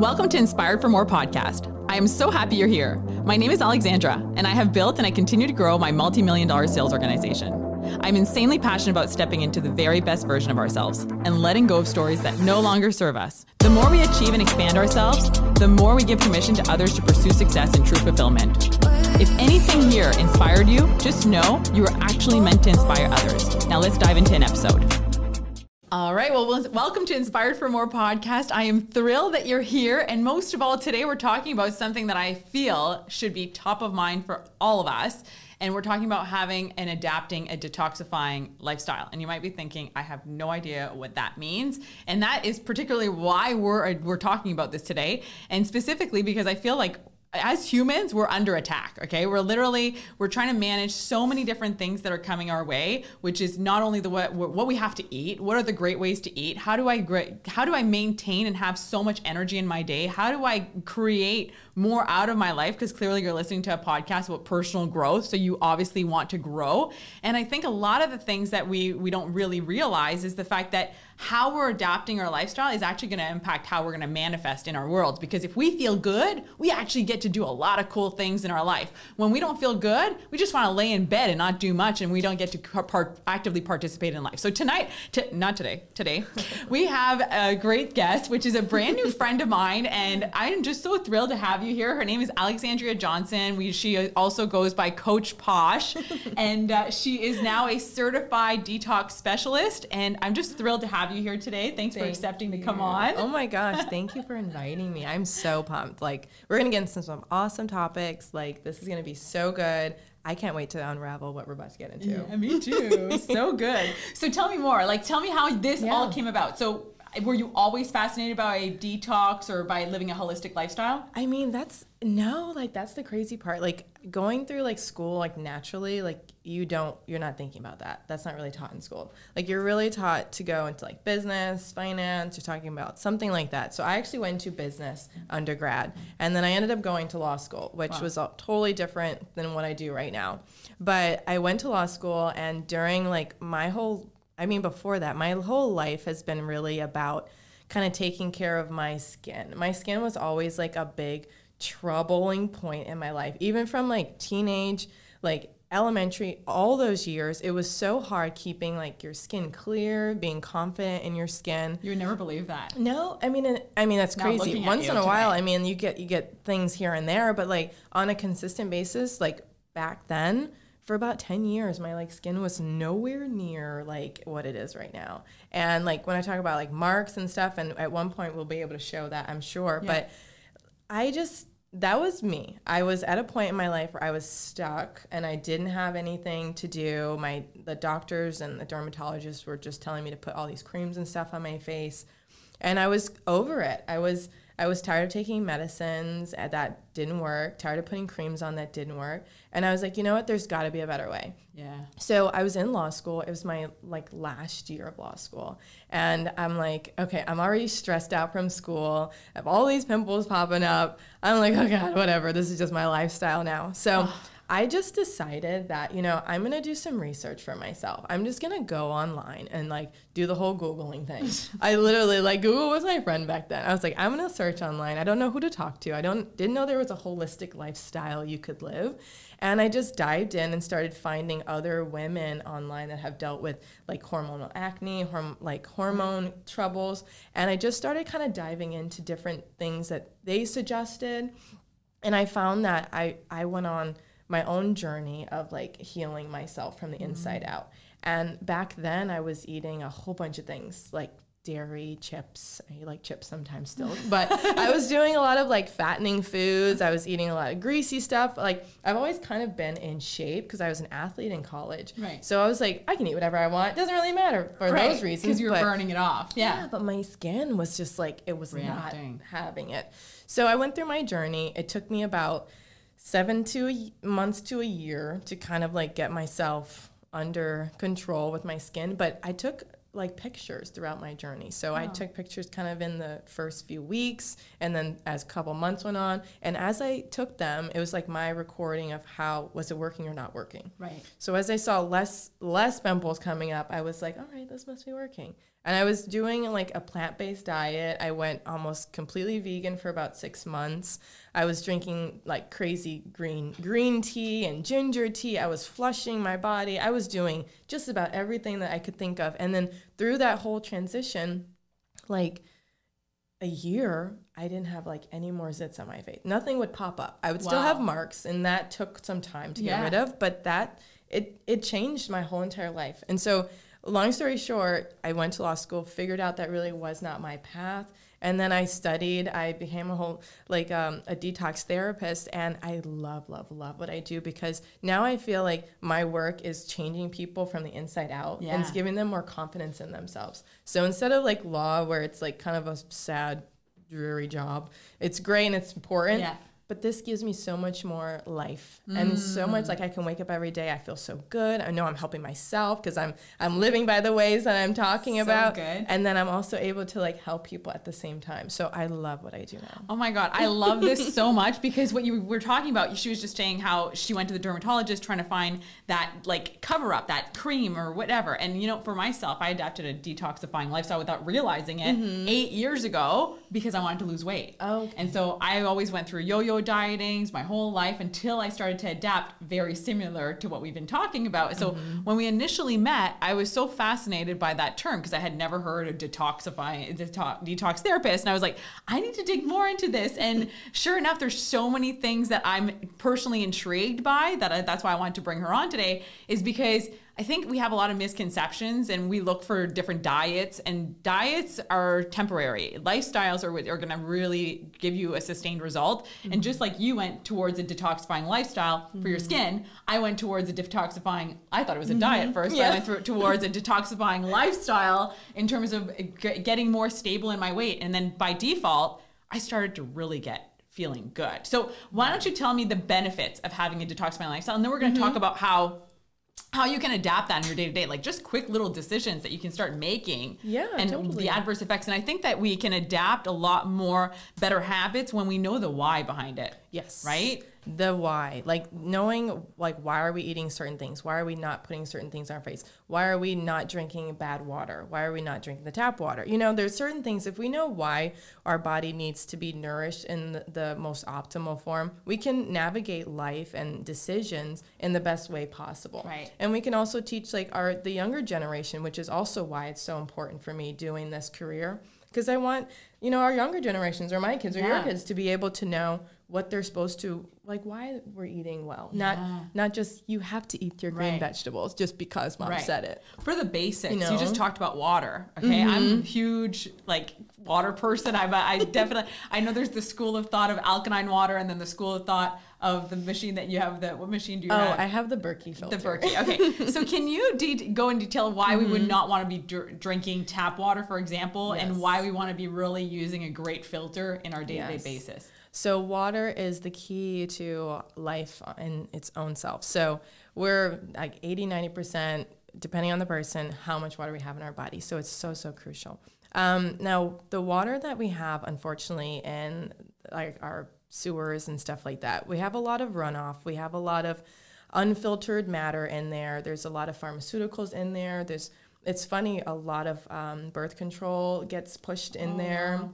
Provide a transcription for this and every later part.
Welcome to Inspired for More podcast. I am so happy you're here. My name is Alexandra, and I have built and I continue to grow my multi million dollar sales organization. I'm insanely passionate about stepping into the very best version of ourselves and letting go of stories that no longer serve us. The more we achieve and expand ourselves, the more we give permission to others to pursue success and true fulfillment. If anything here inspired you, just know you are actually meant to inspire others. Now let's dive into an episode. All right. Well, welcome to Inspired for More podcast. I am thrilled that you're here. And most of all, today we're talking about something that I feel should be top of mind for all of us. And we're talking about having and adapting a detoxifying lifestyle. And you might be thinking, I have no idea what that means. And that is particularly why we're, we're talking about this today. And specifically because I feel like as humans we're under attack okay? We're literally we're trying to manage so many different things that are coming our way which is not only the what what we have to eat what are the great ways to eat? How do i how do i maintain and have so much energy in my day? How do i create more out of my life because clearly you're listening to a podcast about personal growth so you obviously want to grow and i think a lot of the things that we we don't really realize is the fact that how we're adapting our lifestyle is actually going to impact how we're going to manifest in our world. Because if we feel good, we actually get to do a lot of cool things in our life. When we don't feel good, we just want to lay in bed and not do much, and we don't get to part- actively participate in life. So tonight, t- not today, today, we have a great guest, which is a brand new friend of mine, and I am just so thrilled to have you here. Her name is Alexandria Johnson. We, she also goes by Coach Posh, and uh, she is now a certified detox specialist. And I'm just thrilled to have have you here today. Thanks thank for accepting you. to come on. Oh my gosh, thank you for inviting me. I'm so pumped. Like we're gonna get into some awesome topics. Like this is gonna be so good. I can't wait to unravel what we're about to get into. Yeah, me too. so good. So tell me more. Like tell me how this yeah. all came about. So were you always fascinated by a detox or by living a holistic lifestyle? I mean, that's no, like that's the crazy part. Like going through like school, like naturally, like you don't, you're not thinking about that. That's not really taught in school. Like you're really taught to go into like business, finance. You're talking about something like that. So I actually went to business undergrad, and then I ended up going to law school, which wow. was totally different than what I do right now. But I went to law school, and during like my whole I mean, before that, my whole life has been really about kind of taking care of my skin. My skin was always like a big troubling point in my life, even from like teenage, like elementary, all those years. It was so hard keeping like your skin clear, being confident in your skin. You would never believe that. No, I mean, I mean that's crazy. Once in a while, I mean, you get you get things here and there, but like on a consistent basis, like back then for about 10 years my like skin was nowhere near like what it is right now. And like when i talk about like marks and stuff and at one point we'll be able to show that i'm sure yeah. but i just that was me. I was at a point in my life where i was stuck and i didn't have anything to do. My the doctors and the dermatologists were just telling me to put all these creams and stuff on my face and i was over it i was I was tired of taking medicines uh, that didn't work, tired of putting creams on that didn't work. And I was like, you know what? There's got to be a better way. Yeah. So I was in law school. It was my like last year of law school. And I'm like, okay, I'm already stressed out from school. I have all these pimples popping up. I'm like, oh God, whatever. This is just my lifestyle now. So I just decided that, you know, I'm going to do some research for myself. I'm just going to go online and like do the whole Googling thing. I literally like Google was my friend back then. I was like, I'm going to search online. I don't know who to talk to. I don't didn't know there was a holistic lifestyle you could live. And I just dived in and started finding other women online that have dealt with like hormonal acne, horm- like hormone troubles. And I just started kind of diving into different things that they suggested. And I found that I, I went on my own journey of like healing myself from the mm-hmm. inside out. And back then, I was eating a whole bunch of things like dairy, chips. I like chips sometimes still, but I was doing a lot of like fattening foods. I was eating a lot of greasy stuff. Like I've always kind of been in shape because I was an athlete in college. Right. So I was like, I can eat whatever I want. It doesn't really matter for right. those reasons. Because you're but, burning it off. Yeah. yeah. But my skin was just like, it was Reacting. not having it. So I went through my journey. It took me about seven to a, months to a year to kind of like get myself under control with my skin. But I took like pictures throughout my journey. So I oh. took pictures kind of in the first few weeks and then as a couple months went on. And as I took them, it was like my recording of how was it working or not working. Right. So as I saw less less pimples coming up, I was like, all right, this must be working. And I was doing like a plant based diet. I went almost completely vegan for about six months. I was drinking like crazy green green tea and ginger tea. I was flushing my body. I was doing just about everything that I could think of. And then through that whole transition, like a year, I didn't have like any more zits on my face. Nothing would pop up. I would still have marks, and that took some time to Yeah. get rid of. But that it it changed my whole entire life. And so, long story short, I went to law school, figured out that really was not my path, and then I studied. I became a whole like um, a detox therapist, and I love love love what I do because now I feel like my work is changing people from the inside out and it's giving them more confidence in themselves. So instead of like law, where it's like kind of a sad, dreary job, it's great and it's important. Yeah. But this gives me so much more life and so much mm. like I can wake up every day. I feel so good. I know I'm helping myself because I'm I'm living by the ways that I'm talking So about. good. And then I'm also able to like help people at the same time. So I love what I do now. Oh my God, I love this so much because what you were talking about, she was just saying how she went to the dermatologist trying to find that like cover up, that cream or whatever. And you know, for myself, I adapted a detoxifying lifestyle without realizing it mm-hmm. eight years ago because I wanted to lose weight. Okay. And so I always went through yo-yo dietings my whole life until I started to adapt very similar to what we've been talking about. So mm-hmm. when we initially met, I was so fascinated by that term because I had never heard of detoxifying detox, detox therapist. And I was like, I need to dig more into this. And sure enough, there's so many things that I'm personally intrigued by that I, that's why I wanted to bring her on today is because I think we have a lot of misconceptions and we look for different diets and diets are temporary. Lifestyles are what are going to really give you a sustained result. And mm-hmm. just like you went towards a detoxifying lifestyle for your mm-hmm. skin, I went towards a detoxifying, I thought it was a diet mm-hmm. first, but Yeah. I went towards a detoxifying lifestyle in terms of g- getting more stable in my weight. And then by default, I started to really get feeling good. So why don't you tell me the benefits of having a detoxifying lifestyle? And then we're going to talk about how how you can adapt that in your day to day, like just quick little decisions that you can start making. Yeah, and totally. the adverse effects. And I think that we can adapt a lot more better habits when we know the why behind it. Yes. Right? The why. Like knowing like why are we eating certain things? Why are we not putting certain things on our face? Why are we not drinking bad water? Why are we not drinking the tap water? You know, there's certain things if we know why our body needs to be nourished in the, the most optimal form, we can navigate life and decisions in the best way possible. Right. And we can also teach like our the younger generation, which is also why it's so important for me doing this career. Because I want, you know, our younger generations or my kids or your kids to be able to know what they're supposed to like why we're eating well. Not not just you have to eat your green Right. vegetables just because mom Right. said it. For the basics, you, know? You just talked about water. Okay, I'm mm-hmm. a huge like water person. I'm a, I definitely I know there's the school of thought of alkaline water, and then the school of thought of the machine that you have. That what machine do you have? Oh, have? I have the Berkey filter. The Berkey. Okay. so can you de- go in detail why we would mm-hmm. not want to be dr- drinking tap water, for example, Yes. and why we want to be really using a great filter in our day-to-day Yes. basis? So water is the key to life in its own self. So we're like 80, 90%, depending on the person, how much water we have in our body. So it's so, so crucial. Um, now, the water that we have, unfortunately, in like our sewers and stuff like that, we have a lot of runoff. We have a lot of unfiltered matter in there. There's a lot of pharmaceuticals in there. There's it's funny, a lot of um, birth control gets pushed in there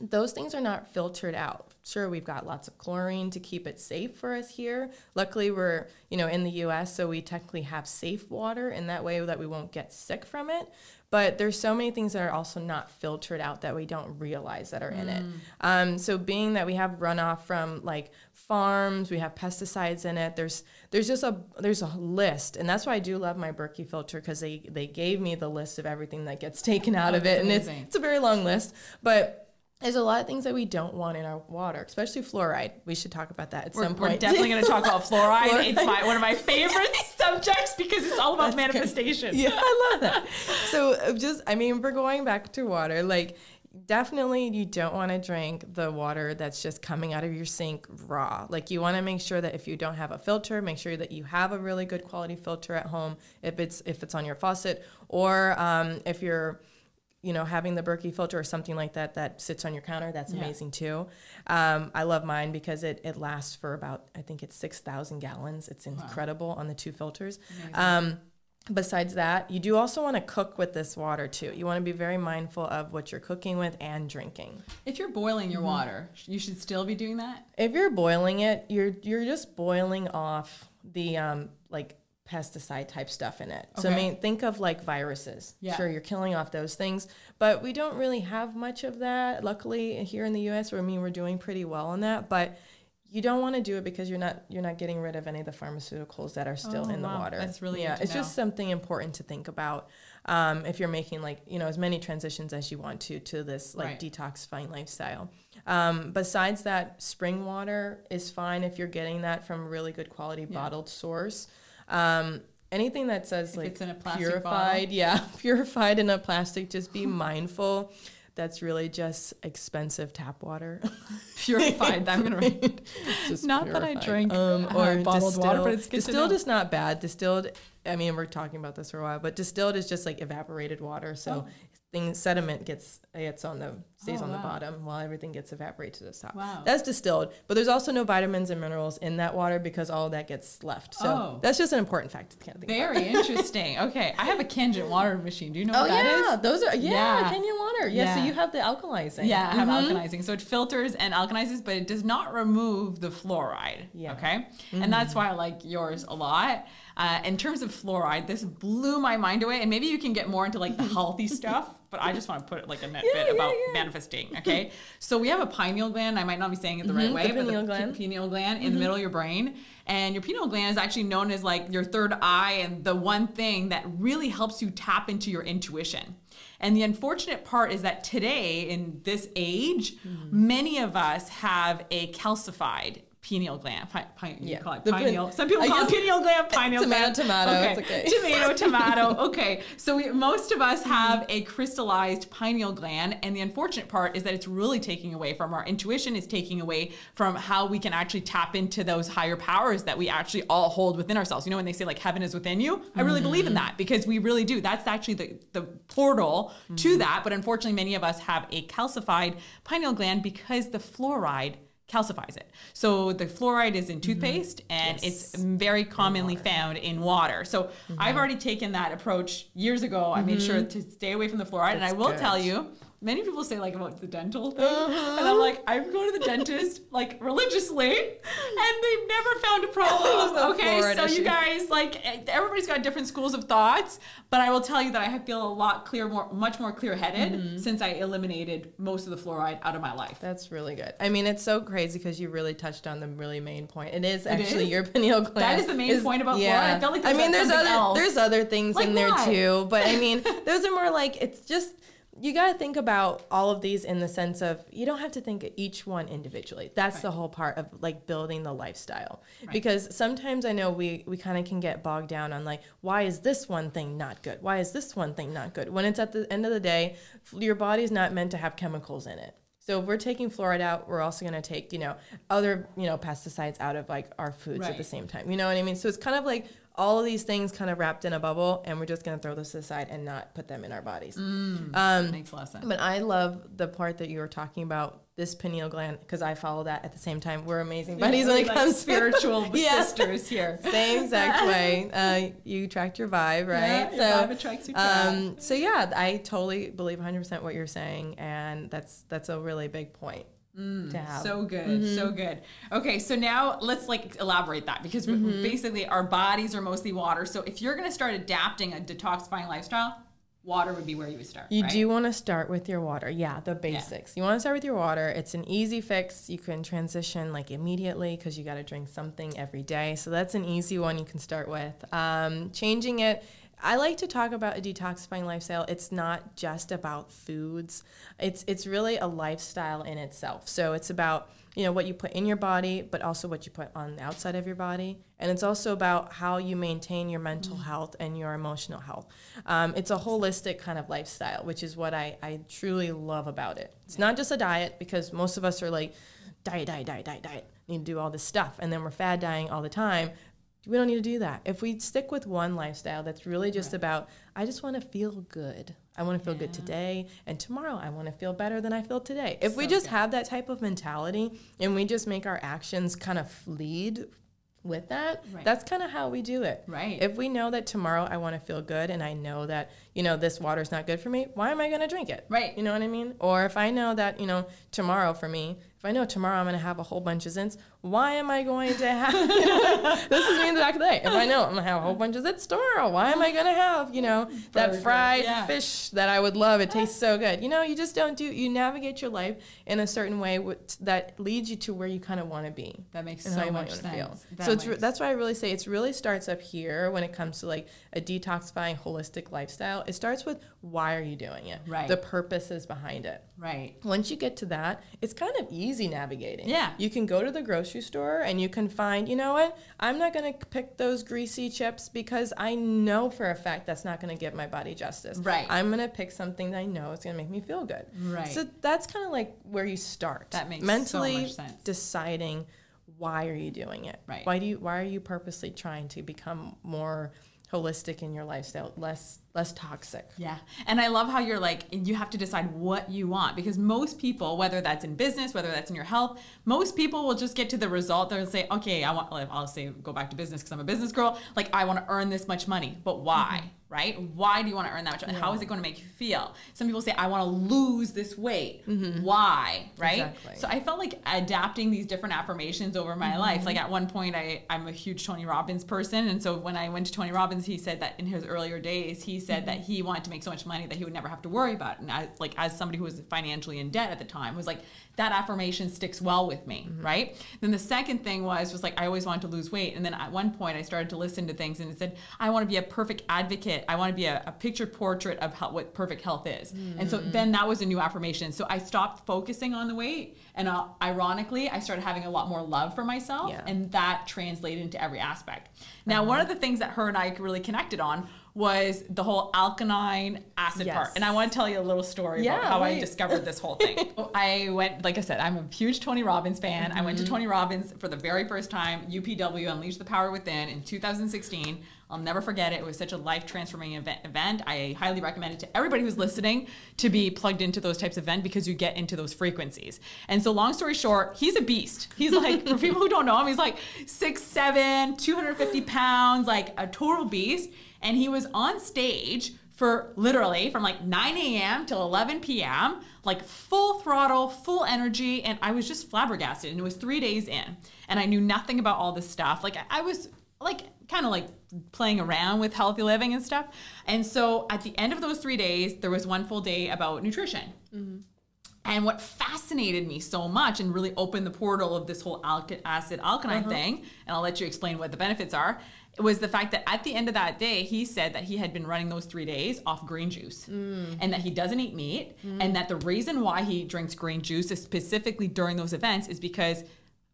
those things are not filtered out. Sure, we've got lots of chlorine to keep it safe for us here. Luckily, we're you know in the U.S., so we technically have safe water in that way that we won't get sick from it. But there's so many things that are also not filtered out that we don't realize that are in it. Um, so being that we have runoff from like farms, we have pesticides in it. There's there's just a there's a list, and that's why I do love my Berkey filter because they they gave me the list of everything that gets taken out Oh, of it, and it's it's a very long list, but there's a lot of things that we don't want in our water, especially fluoride. We should talk about that at We're, some point. we're definitely going to talk about fluoride. Fluoride. It's my, one of my favorite subjects because it's all about manifestation. yeah, I love that. So uh, just, I mean, we're going back to water. Like, definitely, you don't want to drink the water that's just coming out of your sink raw. Like, you want to make sure that if you don't have a filter, make sure that you have a really good quality filter at home. If it's if it's on your faucet, or um, if you're you know, having the Berkey filter or something like that that sits on your counter, that's Yeah. amazing too. Um, I love mine because it, it lasts for about, I think it's 6,000 gallons. It's incredible on the two filters. Um, besides that, you do also want to cook with this water too. You want to be very mindful of what you're cooking with and drinking. If you're boiling your water, you should still be doing that. If you're boiling it, you're you're just boiling off the um like pesticide type stuff in it. So I mean, think of like viruses. Yeah. Sure, you're killing off those things, but we don't really have much of that. Luckily, here in the U.S., where I mean we're doing pretty well on that, but. You don't want to do it because you're not you're not getting rid of any of the pharmaceuticals that are still Oh, in the wow. water. That's really yeah. It's just something important to think about um, if you're making like you know as many transitions as you want to to this like Right. detoxifying lifestyle. Um, besides that, spring water is fine if you're getting that from a really good quality bottled source. Um, anything that says If like it's in a plastic purified, yeah, purified in a plastic, just be mindful. That's really just expensive tap water. Purified. I'm gonna write. Just Not that I drink, um, uh, or bottled water, distilled. but it's distilled is not bad. Distilled, I mean, we're talking about this for a while, but distilled is just like evaporated water. So Oh. things sediment gets gets on the stays Oh, on the bottom while everything gets evaporated to the top. Wow. That's distilled, but there's also no vitamins and minerals in that water because all of that gets left. So Oh. that's just an important fact to think about. Very interesting. Okay, I have a Kangen water machine. Do you know Oh what that is? yeah, those are yeah, Yeah. Kangen water. Yeah, so you have the alkalizing. Yeah, I have Mhm. alkalizing. So it filters and alkalizes, but it does not remove the fluoride. Yeah. Okay. And that's why I like yours a lot. Uh, in terms of fluoride, this blew my mind away. And maybe you can get more into like the healthy stuff, but I just want to put like a Yeah, bit yeah, about yeah. manifesting. Okay. so we have a pineal gland. I might not be saying it the right Mhm, way, the but pineal the gland. pineal gland in the middle of your brain. And your pineal gland is actually known as like your third eye and the one thing that really helps you tap into your intuition. And the unfortunate part is that today, in this age, Mm-hmm. many of us have a calcified pineal gland. Pi- pi- you Yeah. call it The pin- pineal. Some people I call it pineal gland, pineal Tomato, gland. tomato, it's okay. Tomato, tomato. Okay. So we, most of us hmm. have a crystallized pineal gland, and the unfortunate part is that it's really taking away from our intuition. It's taking away from how we can actually tap into those higher powers that we actually all hold within ourselves. You know, when they say like heaven is within you, I really mm-hmm. believe in that because we really do. That's actually the the portal to mm-hmm. that. But unfortunately, many of us have a calcified pineal gland because the fluoride calcifies it. So the fluoride is in mm-hmm. toothpaste and it's very commonly found in water. So I've mm-hmm. already taken that approach years ago. I made sure mm-hmm. to stay away from the fluoride and I will good. tell you Many people say like about the dental thing, and I'm like, I go to the dentist like religiously, and they've never found a problem. Okay, so you guys like everybody's got different schools of thoughts, but I will tell you that I feel a lot clear, more much more clear headed Mm-hmm. since I eliminated most of the fluoride out of my life. That's really good. I mean, it's so crazy because you really touched on the really main point. It is actually is? your pineal gland. That is the main point about fluoride. I felt like I mean, there's other else. there's other things Like in there too, but I mean, those are more like it's just you got to think about all of these in the sense of you don't have to think of each one individually. That's the whole part of like building the lifestyle. Because sometimes I know we we kind of can get bogged down on like why is this one thing not good? Why is this one thing not good? When it's at the end of the day, your body's not meant to have chemicals in it. So if we're taking fluoride out, we're also going to take, you know, other, you know, pesticides out of like our foods at the same time. You know what I mean? So it's kind of like all of these things kind of wrapped in a bubble and we're just going to throw this aside and not put them in our bodies. Um, Makes a lot of sense. but I love the part that you were talking about this pineal gland because I follow that at the same time. We're amazing buddies when it Like comes spiritual Yeah. sisters here. Same exact way. Uh, you attract your vibe, right? Yeah, your vibe um, so yeah, I totally believe 100% what you're saying, and that's that's a really big point. Mm, So good, Mm-hmm. so good. Okay, so now let's like elaborate that because Mm-hmm. basically our bodies are mostly water. So if you're going to start adapting a detoxifying lifestyle, water would be where you would start. You right? do want to start with your water. Yeah, the basics. You want to start with your water. It's an easy fix. You can transition like immediately because you got to drink something every day. So that's an easy one you can start with. Um, changing it. I like to talk about a detoxifying lifestyle. It's not just about foods. It's it's really a lifestyle in itself. So it's about you know what you put in your body, but also what you put on the outside of your body, and it's also about how you maintain your mental health and your emotional health. Um, it's a holistic kind of lifestyle, which is what I, I truly love about it. It's not just a diet because most of us are like diet, diet, diet, diet, diet. Need to do all this stuff, and then we're fad dieting all the time. We don't need to do that. If we stick with one lifestyle that's really just about, I just want to feel good. I want to feel good today, and tomorrow I want to feel better than I feel today. If we just good. have that type of mentality and we just make our actions kind of lead with that, Right. that's kind of how we do it. Right. If we know that tomorrow I want to feel good and I know that, you know, this water's not good for me, why am I going to drink it? Right. You know what I mean? Or if I know that, you know, tomorrow for me, if I know tomorrow I'm going to have a whole bunch of zins, why am I going to have, you know, this is me in the back of the day. If I know I'm going to have a whole bunch of zins tomorrow, why am I going to have, you know, that Burger, fried yeah. fish that I would love? It tastes so good. You know, you just don't do, you navigate your life in a certain way that leads you to where you kind of want to be That makes so much sense. So it's re- that's why I really say it's really starts up here when it comes to like a detoxifying holistic lifestyle. It starts with why are you doing it? Right. The purposes behind it. right. Once you get to that, it's kind of easy navigating. Yeah. You can go to the grocery store and you can find, you know what? I'm not going to pick those greasy chips because I know for a fact that's not going to give my body justice. Right. I'm going to pick something that I know is going to make me feel good. Right. So that's kind of like where you start. That makes so mentally much sense. deciding why are you doing it? Right. Why do you why are you purposely trying to become more holistic in your lifestyle, less less toxic? Yeah. And I love how you're like, you have to decide what you want because most people, whether that's in business, whether that's in your health, most people will just get to the result. They'll say, okay, I want, I'll say, go back to business because I'm a business girl. Like, I want to earn this much money, but why? Mm-hmm. Right? Why do you want to earn that much? money? How is it going to make you feel? Some people say, I want to lose this weight. Why? Right? Mm-hmm. Exactly. So I felt like adapting these different affirmations over my life. Mm-hmm. Like at one point, I, I'm a huge Tony Robbins person. And so when I went to Tony Robbins, he said that in his earlier days, he said that mm-hmm. he wanted to make so much money that he would never have to worry about it. And I, like, as somebody who was financially in debt at the time, was like, that affirmation sticks well with me, mm-hmm. right? Then the second thing was, was like, I always wanted to lose weight. And then at one point, I started to listen to things and it said, I want to be a perfect advocate. I want to be a, a picture portrait of how, what perfect health is. And so mm. then that was a new affirmation. So I stopped focusing on the weight. And uh, ironically, I started having a lot more love for myself. Yeah. And that translated into every aspect. Uh-huh. Now, one of the things that her and I really connected on was the whole alkaline acid part. And I want to tell you a little story about Yeah, how I discovered this whole thing. I went, like I said, I'm a huge Tony Robbins fan. I Mm-hmm. went to Tony Robbins for the very first time, UPW Unleash the Power Within in 2016. I'll never forget it. It was such a life transforming event, event. I highly recommend it to everybody who's listening to be plugged into those types of events because you get into those frequencies. And so, long story short, he's a beast. He's like, for people who don't know him, he's like six seven, 250 pounds, like a total beast. And he was on stage for literally from like 9 a.m. till 11 p.m., like full throttle, full energy. And I was just flabbergasted. And it was three days in. And I knew nothing about all this stuff. Like, I was like, kind of like playing around with healthy living and stuff. And so at the end of those three days, there was one full day about nutrition. Mm-hmm. And what fascinated me so much and really opened the portal of this whole acid alkaline uh-huh. thing, and I'll let you explain what the benefits are, was the fact that at the end of that day, he said that he had been running those three days off green juice mm. and that he doesn't eat meat. Mm. And that the reason why he drinks green juice is specifically during those events is because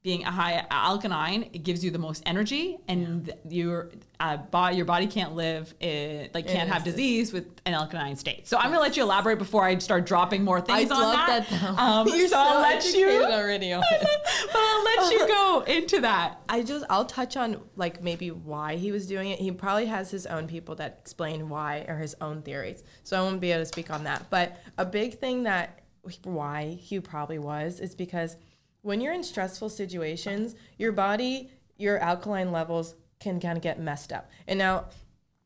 being a high alkaline, it gives you the most energy, and your uh, body, your body can't live, uh, like can't have disease with an alkaline state. So I'm gonna let you elaborate before I start dropping more things on love that. that. Um, You're so I'll let you, already on but I'll let you go into that. I just I'll touch on like maybe why he was doing it. He probably has his own people that explain why or his own theories. So I won't be able to speak on that. But a big thing that why he probably was is because when you're in stressful situations, your body, your alkaline levels can kind of get messed up. And now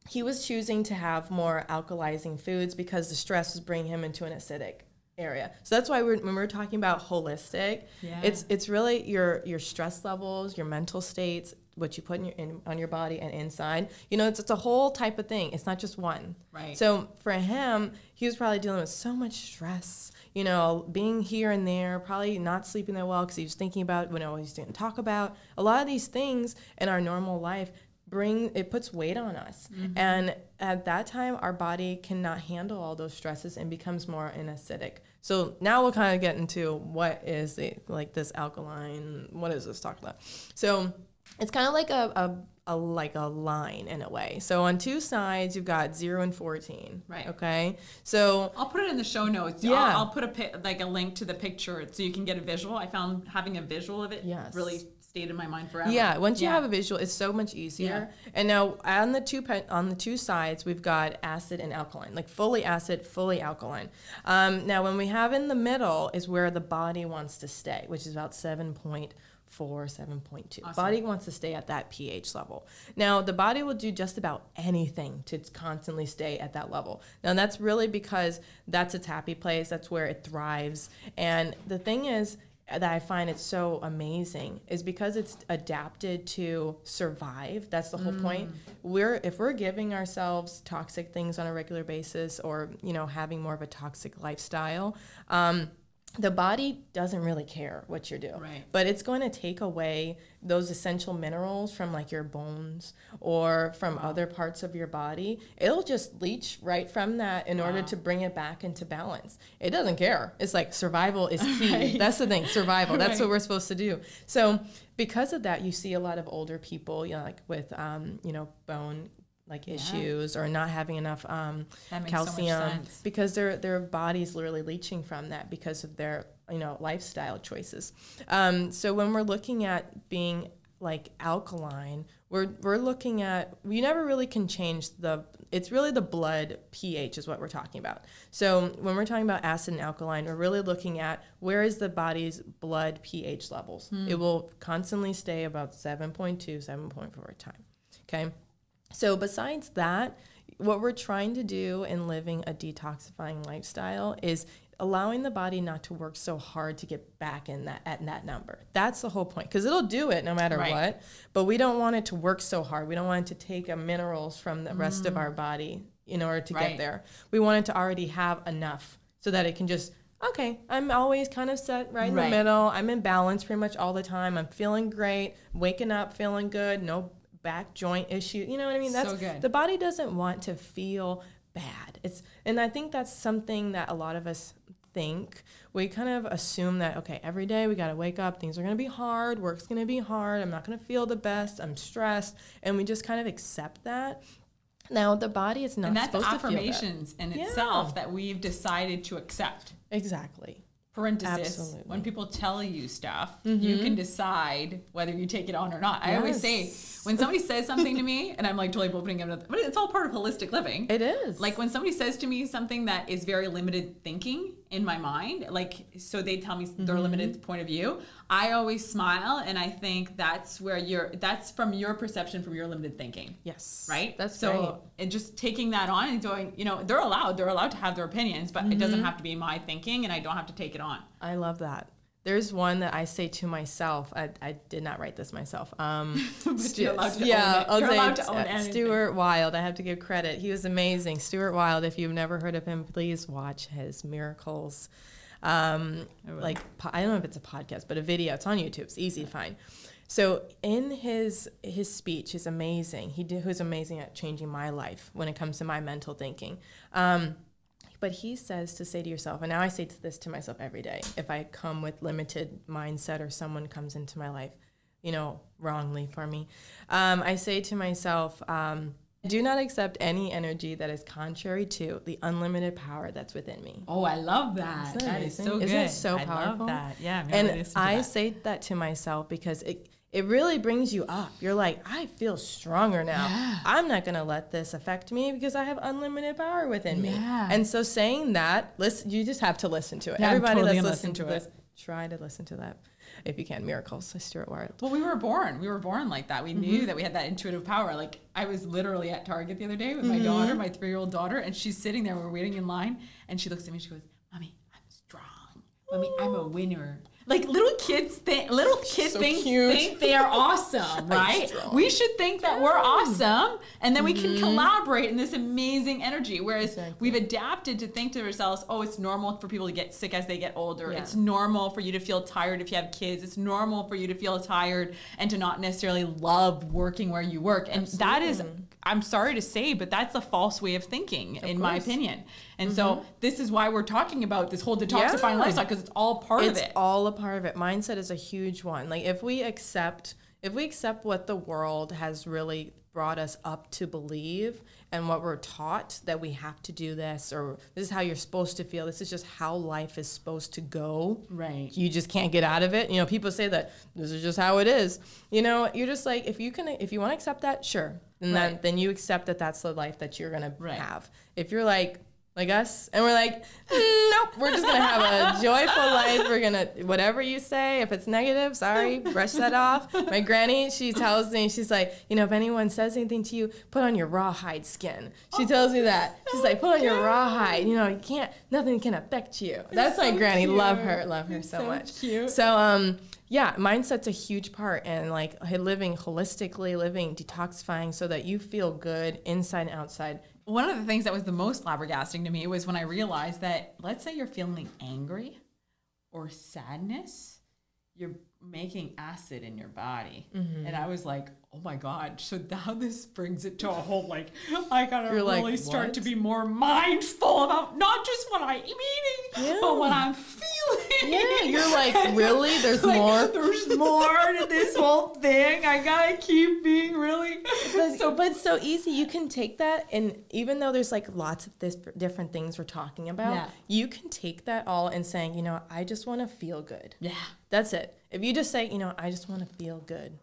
he was choosing to have more alkalizing foods because the stress was bringing him into an acidic area. So that's why we're, when we're talking about holistic, Yeah. it's it's really your your stress levels, your mental states, what you put in your in, on your body and inside. You know, it's it's a whole type of thing. It's not just one. Right. So for him, he was probably dealing with so much stress. You know, being here and there, probably not sleeping that well because he was thinking about you know he's didn't talk about. A lot of these things in our normal life bring it puts weight on us. Mm-hmm. And at that time our body cannot handle all those stresses and becomes more an acidic so now we'll kind of get into what is the like this alkaline what is this talk about? So it's kind of like a, a, a like a line in a way so on two sides you've got 0 and 14 Right. okay so I'll put it in the show notes. Yeah. I'll, I'll put a pi- like a link to the picture so you can get a visual. I found having a visual of it Yes. really stayed in my mind forever. Yeah, once you Yeah. have a visual, it's so much easier. And now on the two pe- on the two sides, we've got acid and alkaline, like fully acid, fully alkaline. Um, now, when we have in the middle is where the body wants to stay, which is about seven point four, seven point two. Body wants to stay at that pH level. Now, the body will do just about anything to constantly stay at that level. Now, that's really because that's its happy place. That's where it thrives. And the thing is that I find it so amazing is because it's adapted to survive. That's the whole point. We're if we're giving ourselves toxic things on a regular basis, or you know having more of a toxic lifestyle. Um, the body doesn't really care what you're doing, Right. but it's going to take away those essential minerals from like your bones or from other parts of your body. It'll just leach right from that in order to bring it back into balance. It doesn't care. It's like survival is key. Right. That's the thing, survival. That's what we're supposed to do. So because of that, you see a lot of older people, you know, like with um, you know, bone like issues or not having enough um, makes so calcium because their their body's literally leaching from that because of their you know lifestyle choices. Um, so when we're looking at being like alkaline, we're we're looking at you never really can change the it's really the blood pH is what we're talking about. So when we're talking about acid and alkaline, we're really looking at where is the body's blood pH levels. It will constantly stay about 7.2, 7.4 time. Okay. So besides that, what we're trying to do in living a detoxifying lifestyle is allowing the body not to work so hard to get back in that at that number. That's the whole point because it'll do it no matter Right. what, but we don't want it to work so hard. We don't want it to take minerals from the rest of our body in order to Mm. Right. get there. We want it to already have enough so that it can just okay, I'm always kind of set right in Right. the middle. I'm in balance pretty much all the time. I'm feeling great, waking up feeling good, no back joint issue. You know what I mean? That's So good. the body doesn't want to feel bad. It's and I think that's something that a lot of us think. We kind of assume that okay, every day we got to wake up, things are going to be hard, work's going to be hard, I'm not going to feel the best, I'm stressed, and we just kind of accept that. Now, the body is not and that's supposed to feel that. affirmations in Yeah. itself that we've decided to accept. Exactly. Parenthesis. Absolutely. Mm-hmm. When people tell you stuff, you can decide whether you take it on or not. I always say when somebody says something to me, and I'm like totally opening up, but it's all part of holistic living. It is. Like when somebody says to me something that is very limited thinking in my mind, like so they tell me Mm-hmm. their limited point of view, I always smile and I think that's where you're that's from your perception from your limited thinking. yes. Right? That's so great. and just taking that on and going, you know, they're allowed, they're allowed to have their opinions, but it doesn't Mm-hmm. have to be my thinking and I don't have to take it on. I love that. There's one that I say to myself. I, I did not write this myself. Um, Stu- you're allowed to own yeah. I'll say uh. Stuart Wilde. I have to give credit. He was amazing. Stuart Wilde. If you've never heard of him, please watch his miracles. Um, like po- I don't know if it's a podcast, but a video. It's on YouTube. It's easy to find. So in his his speech is amazing. He did, who's amazing at changing my life when it comes to my mental thinking. Um, but he says to say to yourself, and now I say this to myself every day if I come with limited mindset or someone comes into my life, you know, wrongly for me, um, I say to myself, um, do not accept any energy that is contrary to the unlimited power that's within me. Oh, I love that. Isn't that That is so good. Isn't it so I powerful? love that. Yeah. And I that. say that to myself because it it really brings you up. You're like, I feel stronger now. Yeah. I'm not gonna let this affect me because I have unlimited power within me. Yeah. And so saying that, listen, you just have to listen to it. Yeah, Everybody totally listening listen to to this, try to listen to that if you can. Miracles, Stuart Wilde. Well, we were born. We were born like that. We Mm-hmm. knew that we had that intuitive power. Like I was literally at Target the other day with my Mm-hmm. daughter, my three-year-old daughter, and she's sitting there. We're waiting in line, and she looks at me. She goes, "Mommy, I'm strong. Mommy, I'm a winner." Like little kids think, little kid So things cute. think they are awesome, right? We should think that we're awesome, and then we can collaborate in this amazing energy. Whereas Mm-hmm. Exactly. we've adapted to think to ourselves, "Oh, it's normal for people to get sick as they get older. Yeah. It's normal for you to feel tired if you have kids. It's normal for you to feel tired and to not necessarily love working where you work. And that is, I'm sorry to say, but that's a false way of thinking, in my course. Mm-hmm. opinion. And so this is why we're talking about this whole detoxifying Yeah. lifestyle because it's all part it's of it. It's all a part of it. Mindset is a huge one. Like if we accept if we accept what the world has really brought us up to believe and what we're taught that we have to do this or this is how you're supposed to feel. This is just how life is supposed to go. Right. You just can't get out of it. You know, people say that this is just how it is. You know, you're just like if you can if you want to accept that, sure. And then Right. then you accept that that's the life that you're going to Right. have. If you're like like us and we're like "Mm, nope we're just gonna have a joyful life. We're gonna whatever you say if it's negative sorry brush that off. My granny she tells me she's like you know if anyone says anything to you put on your rawhide skin. She tells me that. She's like put on your rawhide you know you can't nothing can affect you. That's my so granny. Love her love her so, so much. cute. so um yeah mindset's a huge part and like living holistically living detoxifying so that you feel good inside and outside One of the things that was the most flabbergasting to me was when I realized that, let's say you're feeling angry or sadness, you're making acid in your body. Mm-hmm. And I was like, oh my God. So now this brings it to a whole like, I gotta You're like, really start "What?" to be more mindful about not just what I'm eating, Yeah. but what I'm feeling. Yeah, you're like, really? There's Like, more? There's more to this whole thing. I gotta keep being really. But, so, but it's so easy. You can take that, and even though there's like lots of this different things we're talking about, Yeah. you can take that all and saying, you know, I just want to feel good. yeah. That's it. If you just say, you know, I just want to feel good,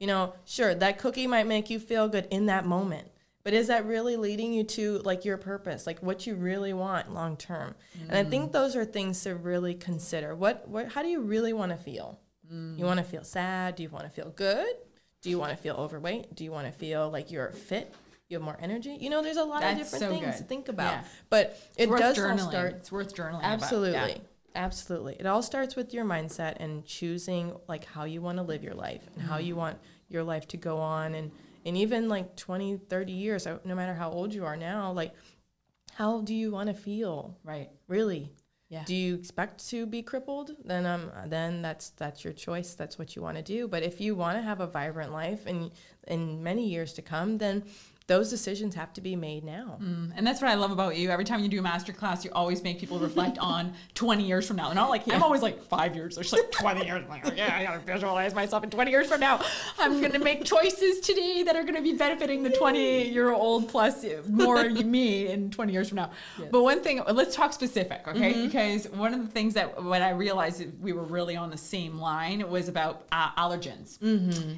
you know, sure, that cookie might make you feel good in that moment. But is that really leading you to like your purpose, like what you really want long term? And I mm. think those are things to really consider. What, what how do you really want to feel? Mm. You want to feel sad? Do you want to feel good? Do you want to feel overweight? Do you want to feel like you're fit? You have more energy? You know, there's a lot of different so things good. to think about. Yeah. But it does all start It's worth journaling. about. Absolutely. Yeah. Absolutely. It all starts with your mindset and choosing like how you want to live your life and how mm. you want your life to go on and and even like 20, 30 years, no matter how old you are now, like how do you want to feel? Right. Really? Yeah. Do you expect to be crippled? Then um then that's that's your choice. That's what you want to do. But if you want to have a vibrant life and in many years to come, then those decisions have to be made now. Mm, And that's what I love about you. Every time you do a master class, you always make people reflect on 20 years from now. And not like, I'm always like five years. There's like 20 years. I'm like, yeah, I gotta visualize myself in 20 years from now. I'm gonna make choices today that are gonna be benefiting the 20 year old plus more me in 20 years from now. But one thing, let's talk specific, okay? Because one of the things that when I realized we were really on the same line was about uh, allergens.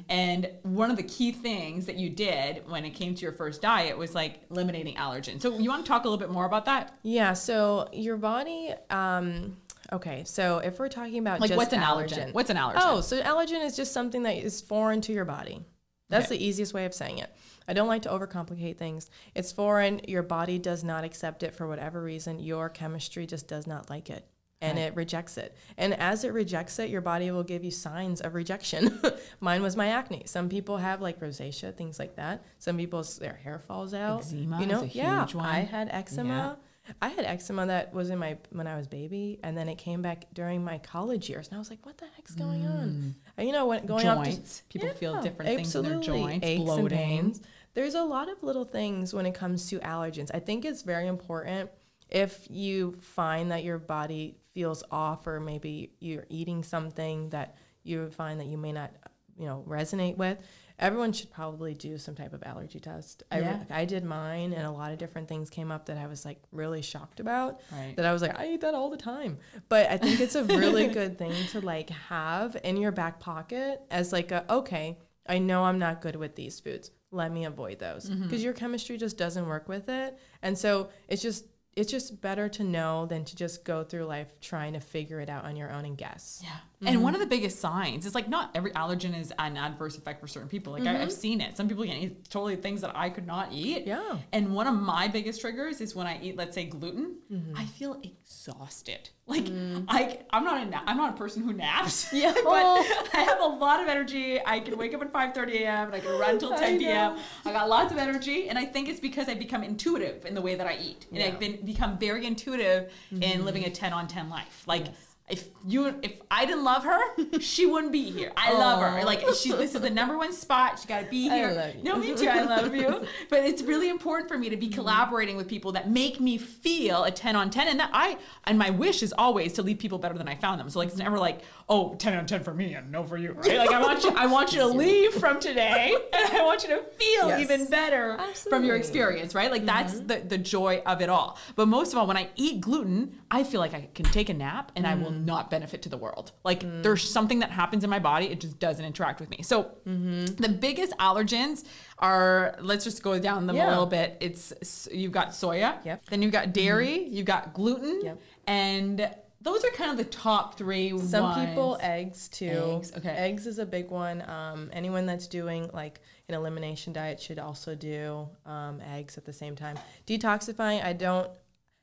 And one of the key things that you did when it came to your first diet was like eliminating allergens. So you want to talk a little bit more about that? Yeah, so your body um okay, so if we're talking about Like just what's an allergen? What's an allergen? Oh, so allergen is just something that is foreign to your body. That's Okay. the easiest way of saying it. I don't like to overcomplicate things. It's foreign, your body does not accept it for whatever reason. Your chemistry just does not like it. And it rejects it. And as it rejects it, your body will give you signs of rejection. Mine was my acne. Some people have like rosacea, things like that. Some people's their hair falls out. Eczema you know, yeah. one. I had eczema. I had eczema that was in my when I was baby, and then it came back during my college years, and I was like, "What the heck's going on?" Mm. And you know, when going to Joints. People feel different things in their joints, aches bloating. and pains. There's a lot of little things when it comes to allergens. I think it's very important if you find that your body feels off, or maybe you're eating something that you find that you may not, you know, resonate with. Everyone should probably do some type of allergy test. I, Yeah. I did mine, and a lot of different things came up that I was like really shocked about. Right. That I was like, I eat that all the time. But I think it's a really good thing to like have in your back pocket as like a okay, I know I'm not good with these foods. Let me avoid those mm-hmm. because your chemistry just doesn't work with it. And so it's just it's just better to know than to just go through life trying to figure it out on your own and guess. Yeah. And one of mm-hmm. the biggest signs is like not every allergen is an adverse effect for certain people. Like I, I've mm-hmm. seen it. Some people can eat totally things that I could not eat. Yeah. And one of my biggest triggers is when I eat, let's say, gluten. Mm-hmm. I feel exhausted. Like mm. I, I'm not a, na- I'm not a person who naps. Yeah. but oh. I have a lot of energy. I can wake up at 5:30 a.m. and I can run till 10 p.m. I got lots of energy, and I think it's because I've become intuitive in the way that I eat, and Yeah. I've been become very intuitive in living a 10 on 10 life. Like if you if I didn't love her, she wouldn't be here. I love her. Like she this is the number one spot. She got to be here. No, me too. I love you. But it's really important for me to be collaborating with people that make me feel a 10 on 10 and that I and my wish is always to leave people better than I found them. So like it's never like, oh 10 out of 10 for me and no for you right like i want you i want you to leave from today and i want you to feel Yes. even better from your experience right like that's Mm-hmm. the, the joy of it all but most of all when i eat gluten i feel like i can take a nap and i will Mm. not benefit to the world like there's something that happens in my body it just doesn't interact with me so Mm-hmm. the biggest allergens are let's just go down them a little bit it's you've got soya Yep. then you've got dairy you've got gluten Yep. and those are kind of the top three Some people eggs too. Eggs, okay. Eggs is a big one. Um, anyone that's doing like an elimination diet should also do um, eggs at the same time. Detoxifying, I don't.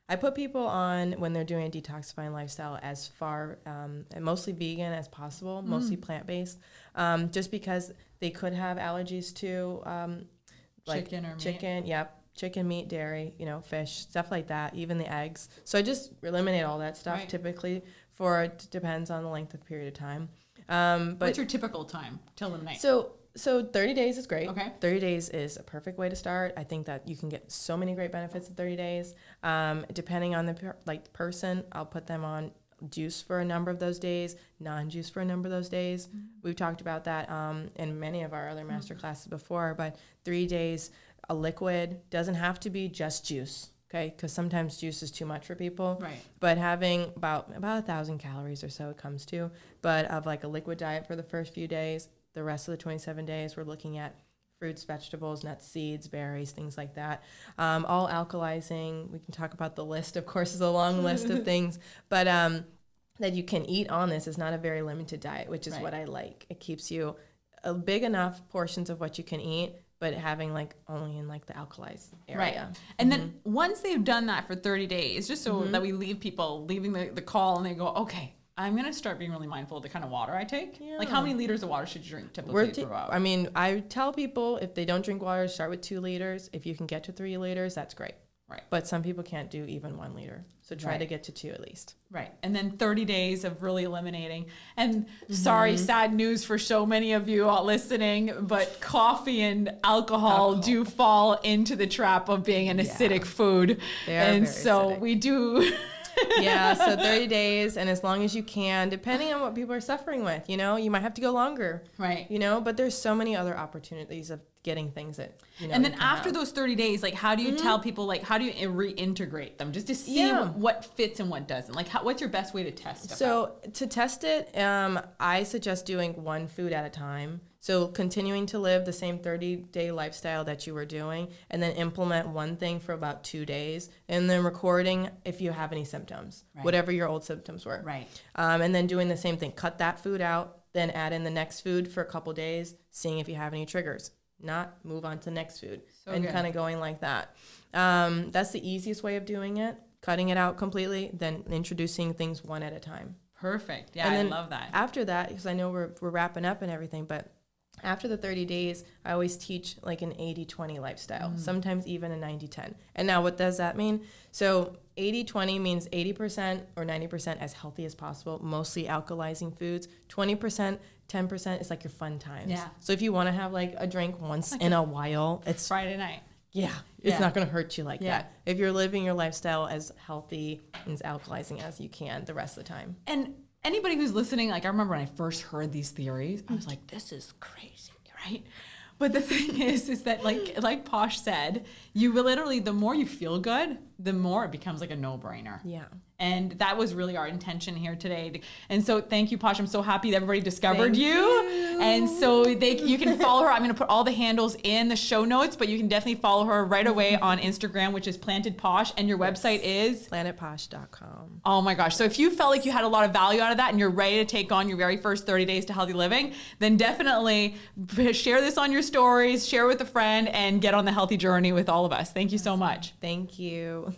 I put people on when they're doing a detoxifying lifestyle as far um, mostly vegan as possible, Mm. mostly plant based, um, just because they could have allergies to um, like Chicken or meat. chicken. Yep, chicken, meat, dairy, you know, fish, stuff like that. Even the eggs. So I just eliminate all that stuff Right. typically for it depends on the length of period of time. Um, but What's your typical time till the night? so so 30 days is great. Okay. 30 days is a perfect way to start. I think that you can get so many great benefits in 30 days. Um, depending on the per, like person, I'll put them on juice for a number of those days, non-juice for a number of those days. We've talked about that um, in many of our other master classes before, but 3 days a liquid doesn't have to be just juice. Okay, because sometimes juice is too much for people Right. but having about about a thousand calories or so it comes to but of like a liquid diet for the first few days the rest of the 27 days we're looking at fruits vegetables nuts seeds berries things like that um, all alkalizing we can talk about the list of course is a long list of things but um, that you can eat on this is not a very limited diet which is Right. what i like it keeps you a big enough portions of what you can eat but having like only in like the alkalized area Right. And then mm-hmm. once they've done that for 30 days, just so mm-hmm. that we leave people leaving the, the call and they go, okay, I'm going to start being really mindful of the kind of water I take. Like, how many liters of water should you drink typically We're per ta- hour? I mean, I tell people if they don't drink water, start with two liters. If you can get to three liters, that's great. Right. But some people can't do even one liter. So try to get to two at least. Right. And then 30 days of really eliminating. And mm-hmm. sorry, sad news for so many of you all listening, but coffee and alcohol, do fall into the trap of being an acidic food. And so acidic. we do. yeah, so 30 days, and as long as you can, depending on what people are suffering with, you know, you might have to go longer. Right. You know, but there's so many other opportunities of getting things that, you know. and then after. Mm-hmm. those 30 days, like how do you tell people, like, how do you reintegrate them just to see Yeah. what fits and what doesn't? Like, how, what's your best way to test stuff out? So to test it, um, I suggest doing one food at a time. So continuing to live the same 30 day lifestyle that you were doing, and then implement one thing for about two days, and then recording if you have any symptoms, Right. whatever your old symptoms were. Right. Um, and then doing the same thing. Cut that food out, then add in the next food for a couple days, seeing if you have any triggers. Not move on to next food, So and kind of going like that. Um, that's the easiest way of doing it. Cutting it out completely, then introducing things one at a time. Perfect. Yeah, And I love that. After that, because I know we're, we're wrapping up and everything, but after the 30 days, I always teach like an 80 20 lifestyle, Mm. sometimes even a 90 10. And now, what does that mean? So, 80 20 means 80% or 90% as healthy as possible, mostly alkalizing foods. 20%, 10% is like your fun times. Yeah. So, if you want to have like a drink once in a while, it's Friday night. yeah, it's Yeah. not going to hurt you like Yeah. that. If you're living your lifestyle as healthy and as alkalizing as you can the rest of the time. And anybody who's listening, like I remember when I first heard these theories, I was like, this is crazy, right? But the thing is, is that like like Posh said, you will literally the more you feel good, the more it becomes like a no brainer. Yeah. And that was really our intention here today. And so thank you, Posh. I'm so happy that everybody discovered you. you. And so they you can follow her. I'm gonna put all the handles in the show notes, but you can definitely follow her right away on Instagram, which is planted posh, and your website is plantedposh.com. Oh my gosh. So if you felt like you had a lot of value out of that and you're ready to take on your very first 30 days to healthy living, then definitely share this on your stories, share with a friend, and get on the healthy journey with all of us. Thank you so much. Thank you.